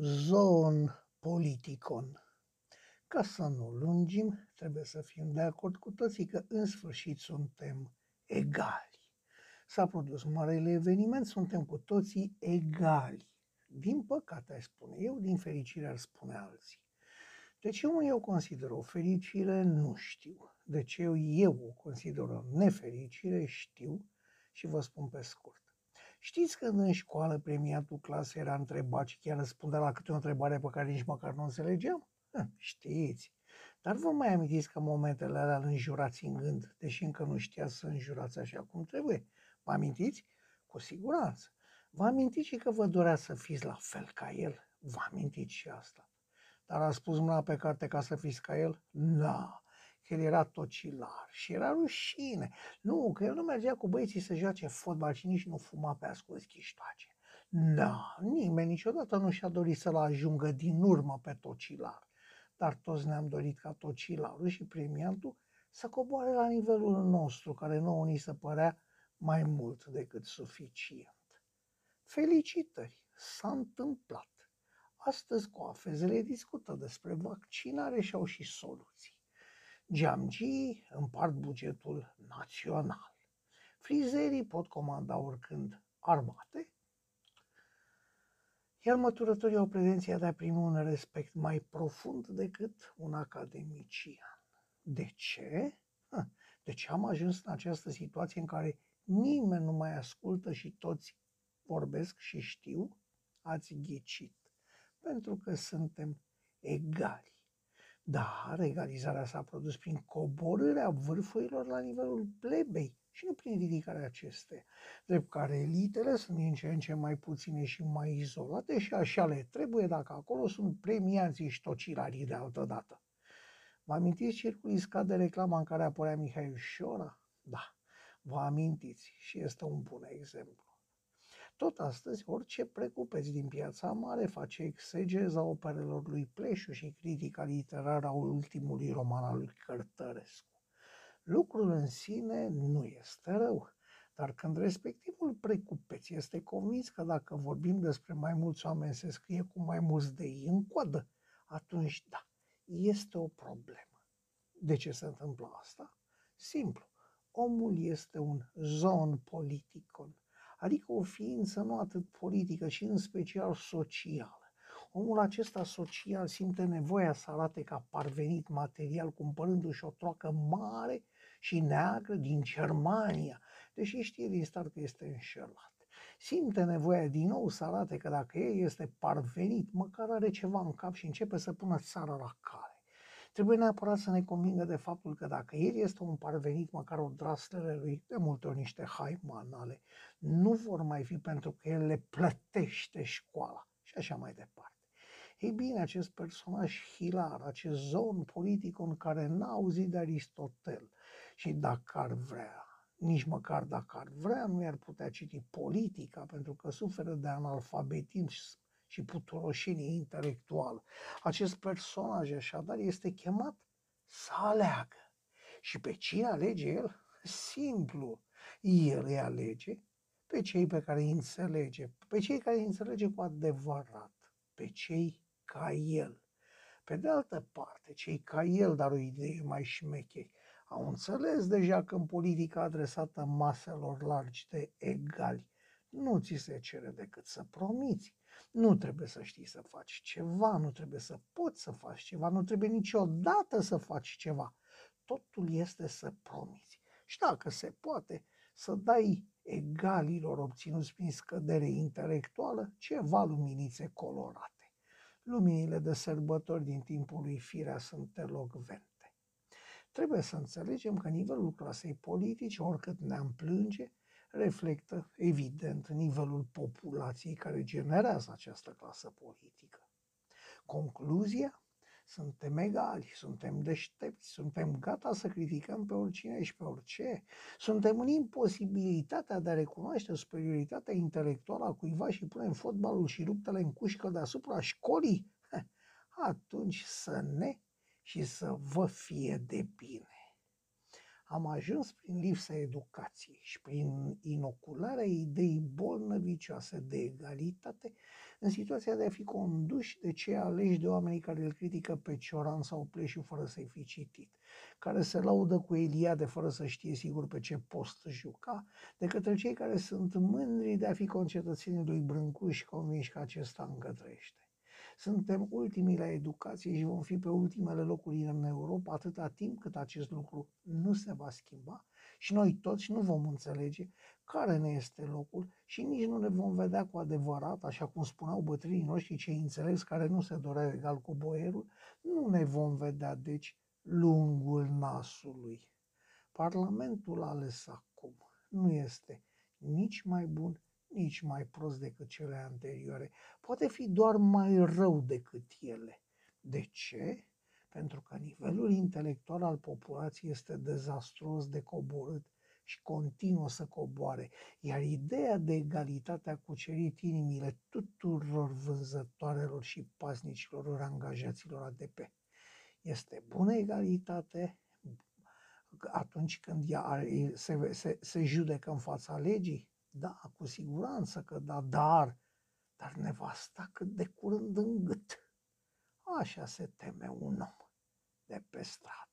zon politicon. Ca să nu lungim, trebuie să fim de acord cu toții că în sfârșit suntem egali. S-a produs marele eveniment, suntem cu toții egali. Din păcate, aș spune eu, din fericire ar spune alții. De ce eu consider o fericire, nu știu. De ce eu o consider o nefericire, știu și vă spun pe scurt. Știți că în școală premiatul clasei era întrebat și chiar răspundea la câte o întrebare pe care nici măcar nu înțelegeam? Știți. Dar vă mai amintiți că momentele alea îl înjurați în gând, deși încă nu știa să înjurați așa cum trebuie? Vă amintiți? Cu siguranță. Vă amintiți și că vă dorea să fiți la fel ca el? Vă amintiți și asta. Dar a spus mâna pe carte ca să fiți ca el? Da, că el era tocilar și era rușine. Nu, că el nu mergea cu băieții să joace fotbal și nici nu fuma pe ascuns chiștoace. Da, nimeni niciodată nu și-a dorit să-l ajungă din urmă pe tocilar. Dar toți ne-am dorit ca tocilarul și premiantul să coboare la nivelul nostru, care nouă ni se părea mai mult decât suficient. Felicitări! S-a întâmplat. Astăzi coafezele discută despre vaccinare și au și soluții. Geamgii împart bugetul național. Frizerii pot comanda oricând armate, iar măturătorii au pretenția de a primi un respect mai profund decât un academician. De ce? De ce am ajuns în această situație în care nimeni nu mai ascultă și toți vorbesc și știu? Ați ghicit. Pentru că suntem egali. Dar egalizarea s-a produs prin coborârea vârfurilor la nivelul plebei și nu prin ridicarea acesteia. Drept care elitele sunt din ce în ce mai puține și mai izolate și așa le trebuie dacă acolo sunt premianții și tocilarii de altă dată. Vă amintiți circulii de reclama în care apărea Mihai Ușora? Da, vă amintiți și este un bun exemplu. Tot astăzi, orice precupeț din piața mare face exegeza operelor lui Pleșu și critica literară a ultimului roman al lui Cărtărescu. Lucrul în sine nu este rău, dar când respectivul precupeț este convins că dacă vorbim despre mai mulți oameni se scrie cu mai mulți de ei în coadă, atunci da, este o problemă. De ce se întâmplă asta? Simplu. Omul este un zon politicon adică o ființă nu atât politică, ci în special socială. Omul acesta social simte nevoia să arate ca parvenit material cumpărându-și o troacă mare și neagră din Germania, deși știe din start că este înșelat. Simte nevoia din nou să arate că dacă el este parvenit, măcar are ceva în cap și începe să pună țara la cale. Trebuie neapărat să ne convingă de faptul că dacă el este un parvenit, măcar o draslele lui, de multe ori niște haimanale, nu vor mai fi pentru că el le plătește școala și așa mai departe. Ei bine, acest personaj hilar, acest zon politic în care n-a auzit de Aristotel și dacă ar vrea, nici măcar dacă ar vrea, nu i-ar putea citi politica pentru că suferă de analfabetism și puturoșenie intelectuală. Acest personaj așadar este chemat să aleagă. Și pe cine alege el? Simplu. El îi alege pe cei pe care îi înțelege, pe cei care îi înțelege cu adevărat, pe cei ca el. Pe de altă parte, cei ca el, dar o idee mai șmecheri, au înțeles deja că în politica adresată maselor largi de egali, nu ți se cere decât să promiți. Nu trebuie să știi să faci ceva, nu trebuie să poți să faci ceva, nu trebuie niciodată să faci ceva. Totul este să promiți. Și dacă se poate, să dai egalilor obținuți prin scădere intelectuală ceva luminițe colorate. Luminile de sărbători din timpul lui Firea sunt elogvente. Trebuie să înțelegem că nivelul clasei politice, oricât ne-am plânge, reflectă, evident, nivelul populației care generează această clasă politică. Concluzia? Suntem egali, suntem deștepți, suntem gata să criticăm pe oricine și pe orice. Suntem în imposibilitatea de a recunoaște superioritatea intelectuală a cuiva și punem fotbalul și ruptele în cușcă deasupra școlii. Atunci să ne și să vă fie de bine. Am ajuns prin lipsa educației și prin inocularea ideii bolnăvicioase de egalitate în situația de a fi conduși de cei aleși de oamenii care îl critică pe Cioran sau Pleșu fără să-i fi citit, care se laudă cu Eliade fără să știe sigur pe ce post juca, de către cei care sunt mândri de a fi concetățenii lui Brâncuș și convinși că acesta încă trăiește. Suntem ultimii la educație și vom fi pe ultimele locuri în Europa atâta timp cât acest lucru nu se va schimba și noi toți nu vom înțelege care ne este locul și nici nu ne vom vedea cu adevărat, așa cum spuneau bătrânii noștri, cei înțeles care nu se doreau egal cu boierul, nu ne vom vedea, deci, lungul nasului. Parlamentul ales acum nu este nici mai bun, nici mai prost decât cele anterioare. Poate fi doar mai rău decât ele. De ce? Pentru că nivelul intelectual al populației este dezastruos de coborât și continuă să coboare, iar ideea de egalitate a cucerit inimile tuturor vânzătoarelor și pasnicilor angajaților ADP. Este bună egalitate atunci când ea se, se, se judecă în fața legii? Da, cu siguranță că da, dar, dar nevasta cât de curând în gât. Așa se teme un om de pe stradă.